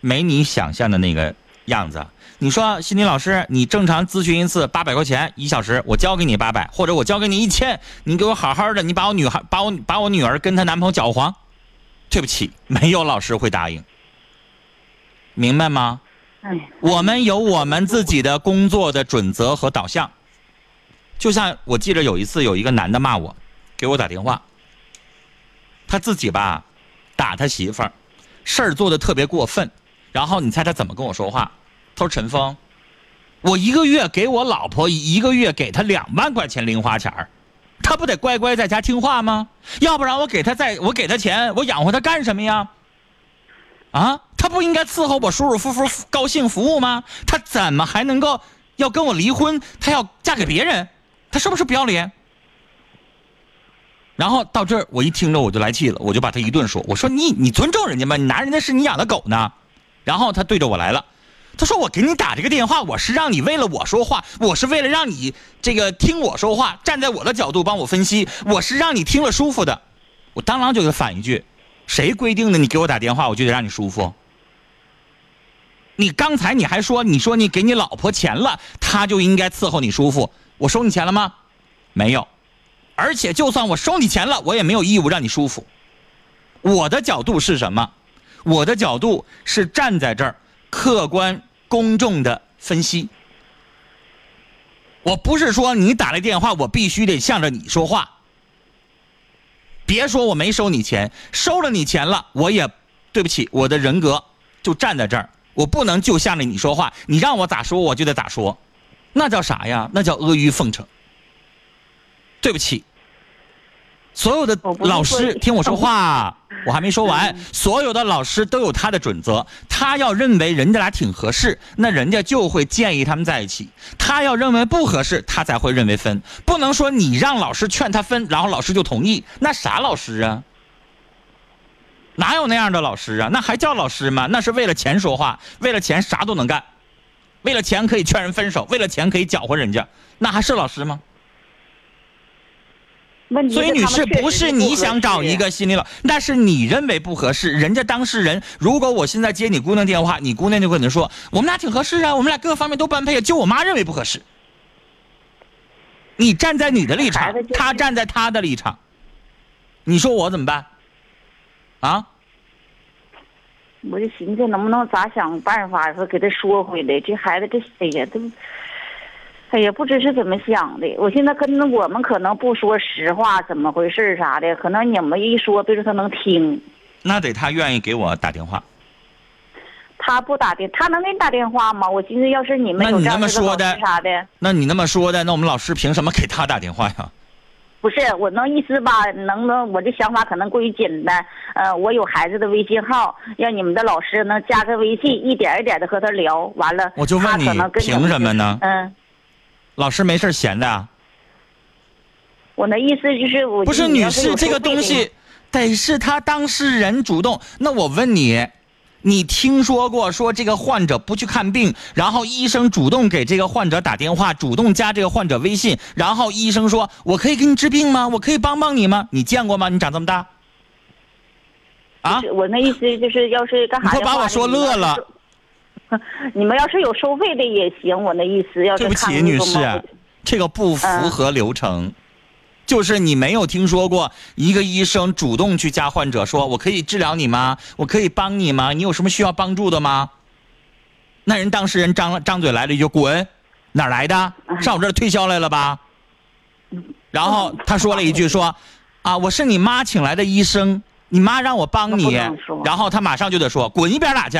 没你想象的那个样子。你说心理老师，你正常咨询一次八百块钱一小时，我交给你八百，或者我交给你一千，你给我好好的，你把我女孩把我把我女儿跟她男朋友搅黄，对不起，没有老师会答应，明白吗？哎，我们有我们自己的工作的准则和导向。就像我记得有一次有一个男的骂我，给我打电话，他自己吧打他媳妇儿，事儿做的特别过分。然后你猜他怎么跟我说话？他说：“陈峰，我一个月给我老婆一个月给她两万块钱零花钱儿她不得乖乖在家听话吗？要不然我给她再我给她钱，我养活她干什么呀？啊，她不应该伺候我舒舒服服高兴服务吗？她怎么还能够要跟我离婚？她要嫁给别人？她是不是不要脸？然后到这儿，我一听着我就来气了，我就把他一顿说。我说你你尊重人家吗？你拿人家是你养的狗呢。然后他对着我来了，他说我给你打这个电话，我是让你为了我说话，我是为了让你这个听我说话，站在我的角度帮我分析，我是让你听了舒服的。我当啷就给他反一句，谁规定的？你给我打电话我就得让你舒服？你刚才你还说你说你给你老婆钱了，她就应该伺候你舒服。我收你钱了吗？没有。而且就算我收你钱了，我也没有义务让你舒服。我的角度是什么？我的角度是站在这儿，客观公正的分析。我不是说你打来电话，我必须得向着你说话。别说我没收你钱，收了你钱了，我也对不起，我的人格就站在这儿，我不能就向着你说话，你让我咋说我就得咋说，那叫啥呀？那叫阿谀奉承。对不起，所有的老师听我说话，我还没说完。所有的老师都有他的准则，他要认为人家俩挺合适，那人家就会建议他们在一起；他要认为不合适，他才会认为分。不能说你让老师劝他分，然后老师就同意，那啥老师啊？哪有那样的老师啊？那还叫老师吗？那是为了钱说话，为了钱啥都能干，为了钱可以劝人分手，为了钱可以搅和人家，那还是老师吗？所以，女士不是你想找一个心理老，那是你认为不合适。人家当事人，如果我现在接你姑娘电话，你姑娘就跟你说，我们俩挺合适啊，我们俩各个方面都般配，就我妈认为不合适。你站在你的立场，他站在他的立场，你说我怎么办？啊？我就寻思能不能咋想办法说给他说回来，这孩子这哎呀都。哎呀，不知是怎么想的。我现在跟我们可能不说实话，怎么回事啥的，可能你们一说，别说他能听。那得他愿意给我打电话。他不打电，他能给你打电话吗？我寻思，要是你们有这样的说的啥的，那你那么说的，那我们老师凭什么给他打电话呀？不是，我能意思吧，能不能？我这想法可能过于简单。呃，我有孩子的微信号，让你们的老师能加个微信，一点一点的和他聊。完了，我就问你，凭什么呢？嗯。老师没事闲的啊？我那意思就是我不是女士，这个东西得是他当事人主动。那我问你，你听说过说这个患者不去看病，然后医生主动给这个患者打电话，主动加这个患者微信，然后医生说：“我可以给你治病吗？我可以帮帮你吗？”你见过吗？你长这么大啊？我那意思就是要是干啥？你把我说乐了。你们要是有收费的也行，我那意思要是对不起，女士，这个不符合流程。就是你没有听说过一个医生主动去加患者，说我可以治疗你吗？我可以帮你吗？你有什么需要帮助的吗？那人当事人张张嘴来了一句“滚”，哪来的？上我这儿推销来了吧？然后他说了一句说：“啊，我是你妈请来的医生，你妈让我帮你。”然后他马上就得说：“滚一边打去。”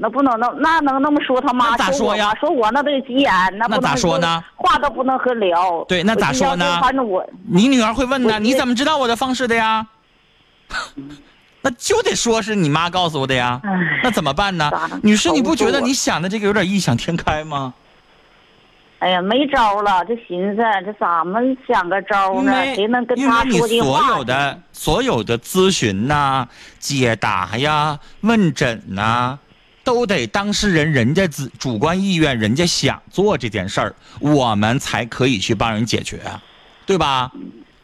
那不能，那那能那么说？他妈咋说呀？说我那得急眼，那那咋说呢？话都不能和聊。对，那咋说呢？反正我，你女儿会问呢？你怎么知道我的方式的呀？那就得说是你妈告诉我的呀。那怎么办呢？女士，你不觉得你想的这个有点异想天开吗？哎呀，没招了，这寻思这怎么想个招呢？谁能跟他说句话？所有的所有的咨询呐、解答呀、问诊呐。都得当事人人家主主观意愿，人家想做这件事儿，我们才可以去帮人解决，对吧？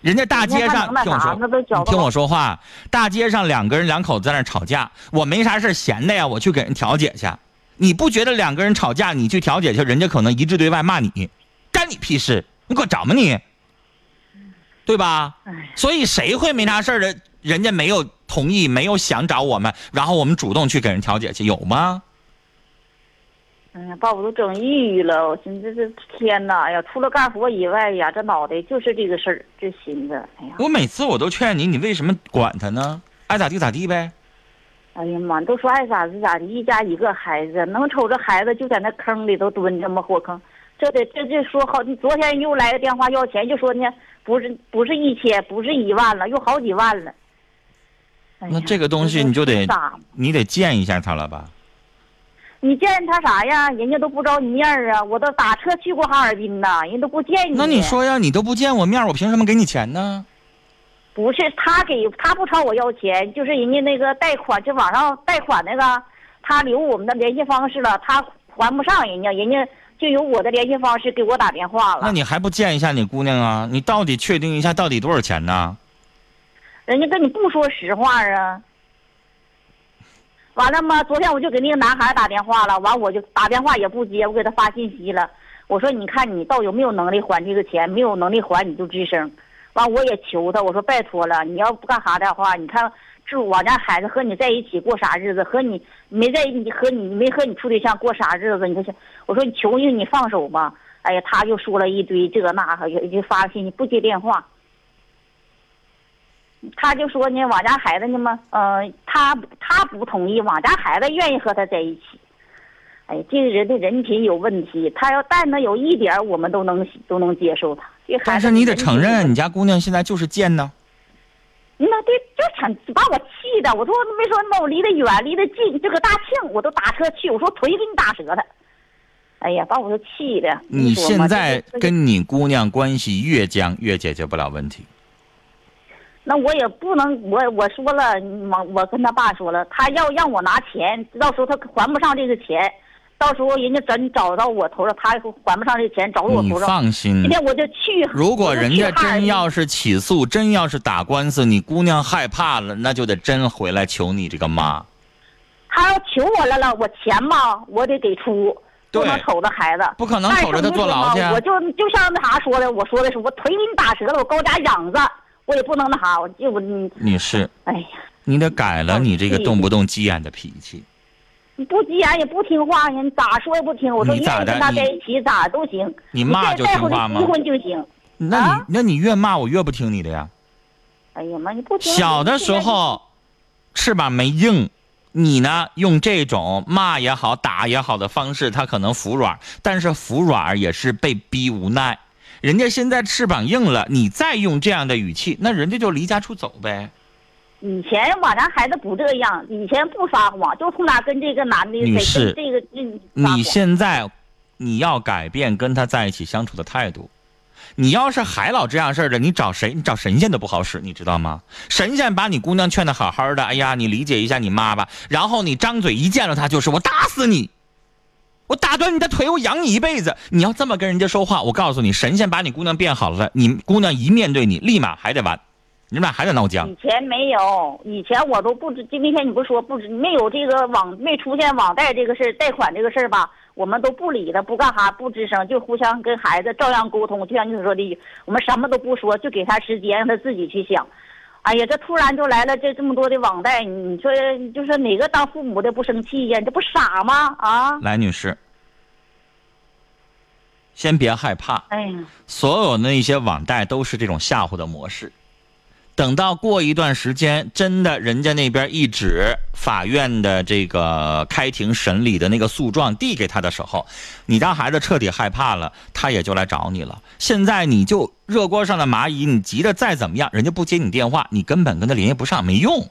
人家大街上听我说，你听我说话，大街上两个人两口子在那吵架，我没啥事闲的呀，我去给人调解去。你不觉得两个人吵架，你去调解去，人家可能一致对外骂你，干你屁事？你给我找吗你？对吧？所以谁会没啥事儿的？人家没有同意，没有想找我们，然后我们主动去给人调解去，有吗？哎呀，把我都整抑郁了。我寻思这天哪哎呀，除了干活以外呀，这脑袋就是这个事儿，这寻思，哎呀，我每次我都劝你，你为什么管他呢？爱咋地咋地呗。哎呀妈，都说爱咋地咋地，一家一个孩子，能瞅着孩子就在那坑里头蹲着吗？火坑，这得这这说好，你昨天又来个电话要钱，就说呢，不是不是一千，不是一万了，又好几万了。那这个东西你就得你得见一下他了吧？你见他啥呀？人家都不知道你面儿啊！我都打车去过哈尔滨呐，人都不见你。那你说呀，你都不见我面儿，我凭什么给你钱呢？不是他给他不朝我要钱，就是人家那个贷款，就网上贷款那个，他留我们的联系方式了，他还不上人家，人家就有我的联系方式给我打电话了。那你还不见一下你姑娘啊？你到底确定一下到底多少钱呢？人家跟你不说实话啊。完了吗？昨天我就给那个男孩打电话了，完我就打电话也不接，我给他发信息了。我说你看你到有没有能力还这个钱？没有能力还你就吱声。完我也求他，我说拜托了，你要不干啥的话，你看这我家孩子和你在一起过啥日子？和你没在一起和你没和你处对象过啥日子？你说我说你求求你放手吧。哎呀，他就说了一堆这那个，就发信息不接电话。他就说呢，我家孩子呢嘛，嗯、他他不同意，我家孩子愿意和他在一起。哎，这个人的人品有问题，他要但能有一点，我们都能都能接受他。这孩子但是你得承认，你家姑娘现在就是贱呢。那对，就想把我气的。我说为什么我离得远，离得近，这个大庆我都打车去，我说腿给你打折他。哎呀，把我都气的。你现在跟你姑娘关系越僵，越解决不了问题。那我也不能，我我说了，我我跟他爸说了，他要让我拿钱，到时候他还不上这个钱，到时候人家真找到我头上，他还不上这钱，找我头上。放心今天我就去。如果人家真要是起诉，真要是打官司，你姑娘害怕了，那就得真回来求你这个妈。他要求我来了，我钱吧，我得给出，不能瞅着孩子，不可能瞅着他坐牢去啊我就就像那啥说的，我说的是，我腿给你打折了，我高家养着，我也不能那啥，我就我你，女士，哎呀，你得改了你这个动不动急眼的脾气。你不急眼也不听话，呀，你咋说也不听。我说你愿意跟他咋的你在一起咋都行，你骂就听话吗去离婚就行。那你那你越骂我越不听你的呀。哎呀妈，你不听。小的时候翅膀没硬，你呢用这种骂也好、打也好的方式，他可能服软，但是服软也是被逼无奈。人家现在翅膀硬了，你再用这样的语气，那人家就离家出走呗。以前我咱孩子不这样，以前不撒谎，就从哪跟这个男的在女士这个这你现在你要改变跟他在一起相处的态度。你要是还老这样式儿的，你找谁？你找神仙都不好使，你知道吗？神仙把你姑娘劝的好好的，哎呀，你理解一下你妈吧。然后你张嘴一见了她就是我打死你，我打断你的腿，我养你一辈子。你要这么跟人家说话，我告诉你，神仙把你姑娘变好了，你姑娘一面对你，立马还得完，你们俩还得闹僵以。前没有，以前我都不知。就那天你不说不知没有这个网没出现网贷这个事贷款这个事吧？我们都不理他，不干哈，不吱声，就互相跟孩子照样沟通。就像你所说的，我们什么都不说，就给他时间，让他自己去想。哎呀，这突然就来了这这么多的网贷，你说就是哪个当父母的不生气呀？这不傻吗？啊！来，女士，先别害怕。哎呀，所有的那些网贷都是这种吓唬的模式。等到过一段时间，真的人家那边一纸法院的这个开庭审理的那个诉状递给他的时候，你当孩子彻底害怕了，他也就来找你了。现在你就热锅上的蚂蚁，你急得再怎么样，人家不接你电话，你根本跟他联系不上，没用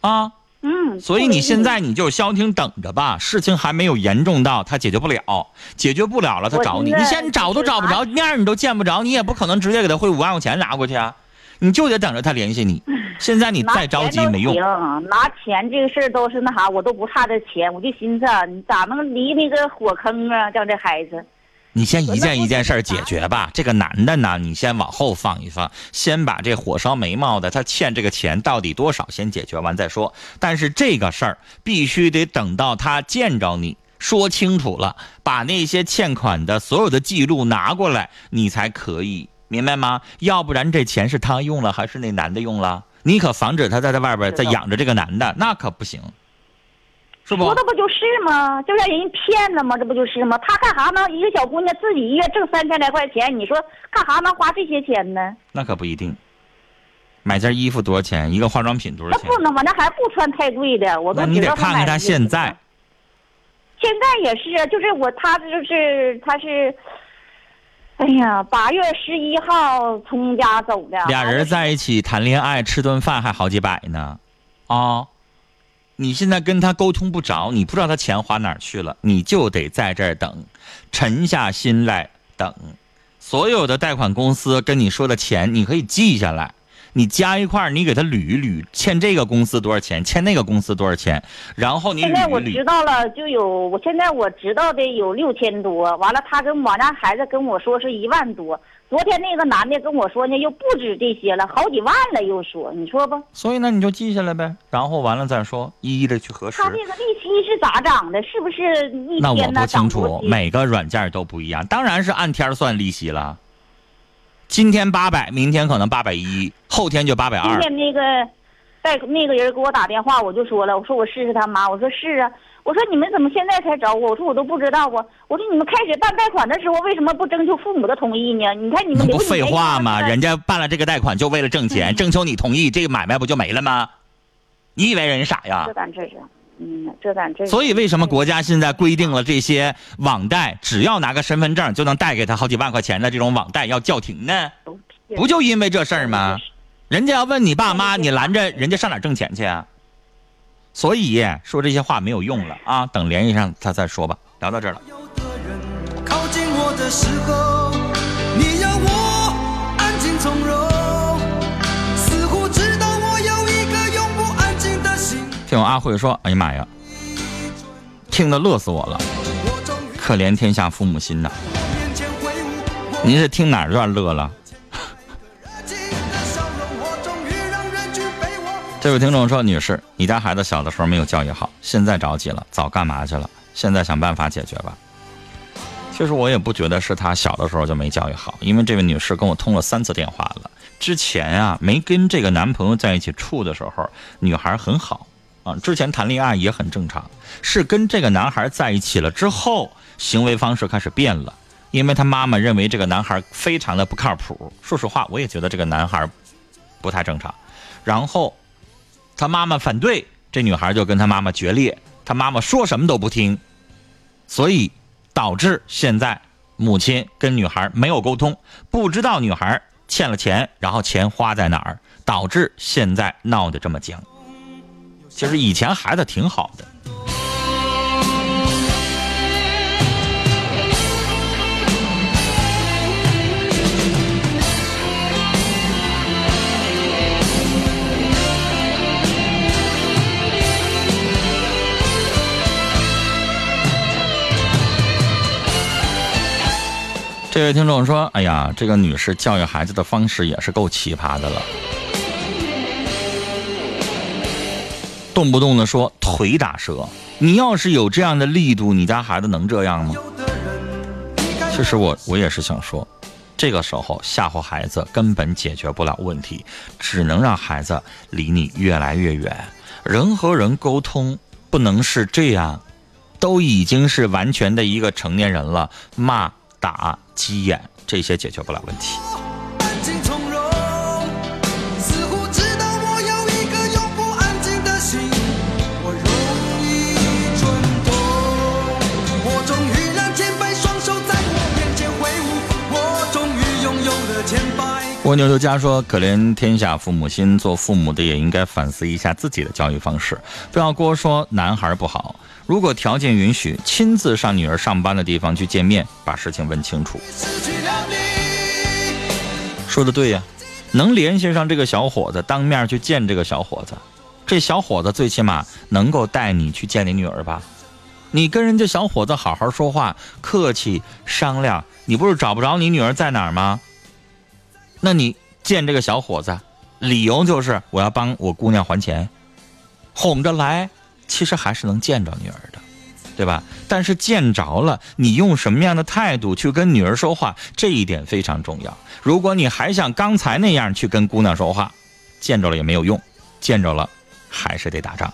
啊。嗯，所以你现在你就消停等着吧，事情还没有严重到他解决不了，解决不了了他找你，现你现在找都找不着，面儿你都见不着，你也不可能直接给他汇五万块钱拿过去啊，你就得等着他联系你。现在你再着急没用，拿钱都行拿钱这个事儿都是那啥，我都不差这钱，我就寻思啊你咋能离那个火坑啊？叫这孩子，你先一件一件事儿解决吧。这个男的呢，你先往后放一放，先把这火烧眉毛的他欠这个钱到底多少先解决完再说。但是这个事儿必须得等到他见着你。说清楚了，把那些欠款的所有的记录拿过来，你才可以，明白吗？要不然这钱是他用了还是那男的用了？你可防止他在在外边再养着这个男的，那可不行。是不说？的不就是吗？就让人骗了吗？这不就是吗？他干啥能一个小姑娘自己一月挣三千来块钱？你说干啥能花这些钱呢？那可不一定。买件衣服多少钱？一个化妆品多少钱？那不能吧？那还不穿太贵的，我都那你得看看他现在。现在也是，啊就是我他就是他是，哎呀，八月十一号从家走的，俩人在一起谈恋爱，吃顿饭还好几百呢，啊！你现在跟他沟通不着，你不知道他钱花哪儿去了，你就得在这儿等，沉下心来等。所有的贷款公司跟你说的钱，你可以记下来，你加一块儿，你给他捋一捋，欠这个公司多少钱，欠那个公司多少钱，然后你现在我知。道了，就有我现在我知道的有六千多，完了他跟我家孩子跟我说是一万多，昨天那个男的跟我说呢，又不止这些了，好几万了，又说，你说吧，所以呢，你就记下来呗，然后完了再说，一一的去核实他。这个利息是咋涨的？是不是一那我不清楚每个软件都不一样，当然是按天算利息了。今天八百，明天可能八百一，后天就八百今二。天那个贷那个人给我打电话，我就说了，我说我试试他妈，我说是啊，我说你们怎么现在才找我？我说我都不知道啊，我说你们开始办贷款的时候为什么不征求父母的同意呢？你看你们不废话吗？人家办了这个贷款就为了挣钱，征求你同意，这个买卖不就没了吗？你以为人傻呀这？咱这是，嗯，这咱这。所以为什么国家现在规定了这些网贷，只要拿个身份证就能贷给他好几万块钱的这种网贷要叫停呢？不就因为这事儿吗？人家要问你爸妈，你拦着人家上哪挣钱去啊？所以说这些话没有用了啊！等联系上他再说吧。聊到这儿了，靠近我的时候，听我阿慧说，哎呀妈呀，听得乐死我了，可怜天下父母心呐！您是听哪段乐了？这位听众说：“女士，你家孩子小的时候没有教育好，现在着急了，早干嘛去了？现在想办法解决吧。”其实我也不觉得是她小的时候就没教育好，因为这位女士跟我通了三次电话了。之前啊，没跟这个男朋友在一起处的时候，女孩很好啊，之前谈恋爱也很正常。是跟这个男孩在一起了之后，行为方式开始变了，因为他妈妈认为这个男孩非常的不靠谱。说实话，我也觉得这个男孩不太正常。然后他妈妈反对，这女孩就跟他妈妈决裂，他妈妈说什么都不听，所以导致现在母亲跟女孩没有沟通，不知道女孩欠了钱，然后钱花在哪儿，导致现在闹得这么僵。其实以前孩子挺好的。这位听众说：“哎呀，这个女士教育孩子的方式也是够奇葩的了，动不动的说腿打折。你要是有这样的力度，你家孩子能这样吗？”其实我我也是想说，这个时候吓唬孩子根本解决不了问题，只能让孩子离你越来越远。人和人沟通不能是这样，都已经是完全的一个成年人了，骂打。急眼，这些解决不了问题。蜗牛就加说：“可怜天下父母心，做父母的也应该反思一下自己的教育方式，不要光说男孩不好。如果条件允许，亲自上女儿上班的地方去见面，把事情问清楚。”说的对呀，能联系上这个小伙子，当面去见这个小伙子，这小伙子最起码能够带你去见你女儿吧？你跟人家小伙子好好说话，客气商量，你不是找不着你女儿在哪儿吗？那你见这个小伙子，理由就是我要帮我姑娘还钱，哄着来，其实还是能见着女儿的，对吧？但是见着了，你用什么样的态度去跟女儿说话，这一点非常重要。如果你还像刚才那样去跟姑娘说话，见着了也没有用，见着了还是得打仗。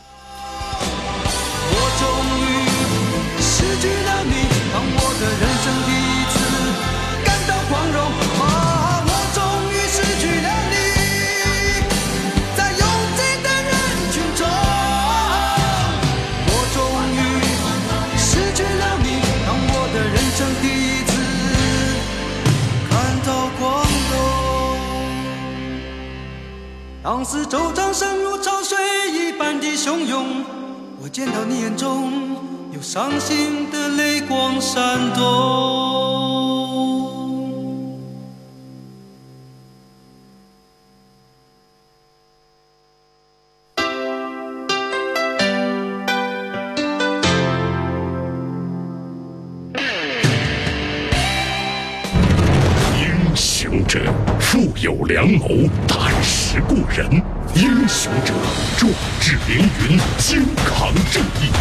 当四周掌声如潮水一般的汹涌，我见到你眼中有伤心的泪光闪动。有良谋，胆识过人；英雄者，壮志凌云，肩扛正义。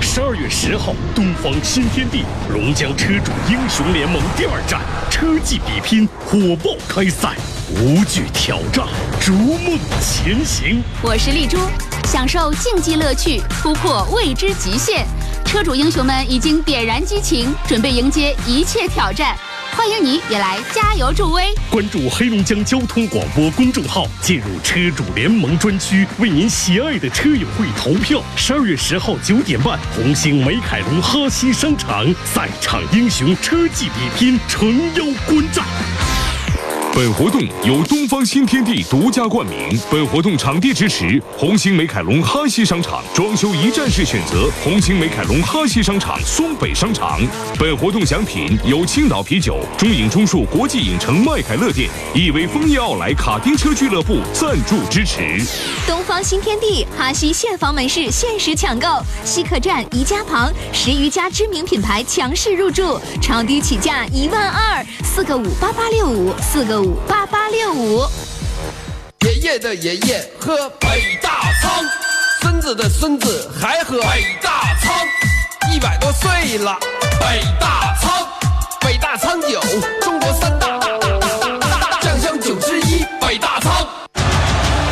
十二月十号，东方新天地龙江车主英雄联盟第二站车技比拼火爆开赛，无惧挑战，逐梦前行。我是丽珠，享受竞技乐趣，突破未知极限。车主英雄们已经点燃激情，准备迎接一切挑战。欢迎你也来加油助威！关注黑龙江交通广播公众号，进入车主联盟专区，为您喜爱的车友会投票。十二月十号九点半，红星美凯龙哈西商场赛场英雄车技比拼诚邀观战。本活动由东方新天地独家冠名，本活动场地支持红星美凯龙哈西商场，装修一站式选择红星美凯龙哈西商场松北商场。本活动奖品由青岛啤酒、中影中数国际影城麦凯乐店、亿威枫叶奥莱卡丁车俱乐部赞助支持。东方新天地哈西现房门市限时抢购，西客站、宜家旁十余家知名品牌强势入驻，超低起价一万二，四个五八八六五，四个五八八六五。爷爷的爷爷喝北大仓，孙子的孙子还喝北大仓，一百多岁了，北大仓，北大仓酒，中国三大酱香酒之一，北大仓。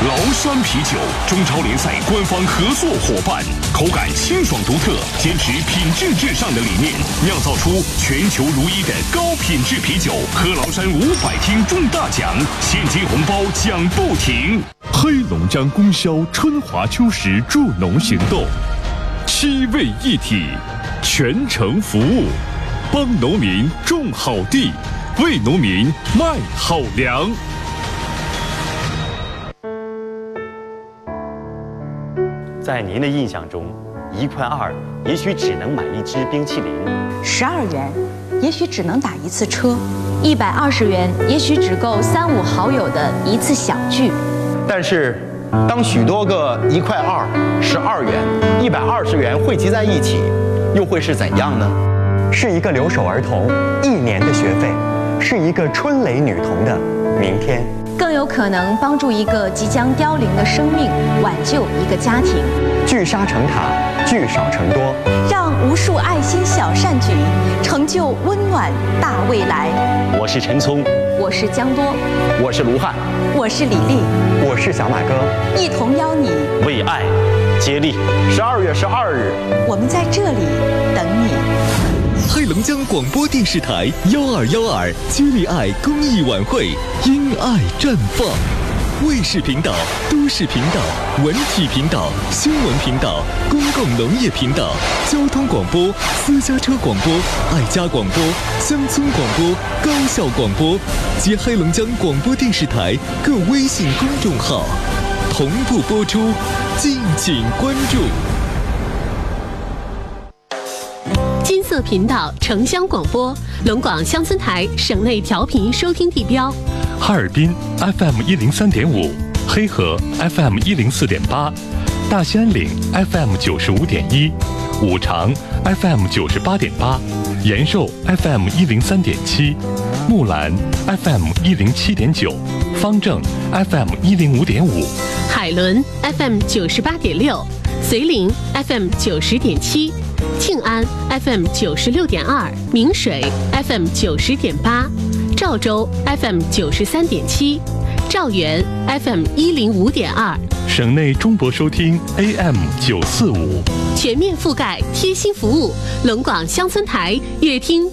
崂山啤酒，中超联赛官方合作伙伴，口感清爽独特，坚持品质至上的理念，酿造出全球如一的高品质啤酒。喝崂山五百听中大奖，现金红包奖不停。黑龙江供销春华秋实助农行动，七位一体，全程服务，帮农民种好地，为农民卖好粮。在您的印象中，一块二也许只能买一支冰淇淋，十二元，也许只能打一次车；一百二十元，也许只够三五好友的一次小聚。但是，当许多个一块二、十二元、一百二十元汇集在一起，又会是怎样呢？是一个留守儿童一年的学费，是一个春蕾女童的明天。更有可能帮助一个即将凋零的生命，挽救一个家庭。聚沙成塔，聚少成多，让无数爱心小善举成就温暖大未来。我是陈聪，我是江多，我是卢汉，我是李丽，我是小马哥，一同邀你为爱接力。十二月十二日，我们在这里等你。黑龙江广播电视台幺二幺二接力爱公益晚会，因爱绽放。卫视频道、都市频道、文体频道、新闻频道、公共农业频道、交通广播、私家车广播、爱家广播、乡村广播、高校广播及黑龙江广播电视台各微信公众号同步播出，敬请关注。色频道城乡广播，龙广乡村台省内调频收听地标。哈尔滨 FM 一零三点五，黑河 FM 一零四点八，大兴安岭 FM 九十五点一，五常 FM 九十八点八，延寿 FM 一零三点七，木兰 FM 一零七点九，方正 FM 一零五点五，海伦 FM 九十八点六，绥宁 FM 九十点七。庆安 FM 九十六点二，明水 FM 九十点八，赵州 FM 九十三点七，赵源 FM 一零五点二，省内中博收听 AM 九四五，全面覆盖，贴心服务，龙广乡村台，乐听。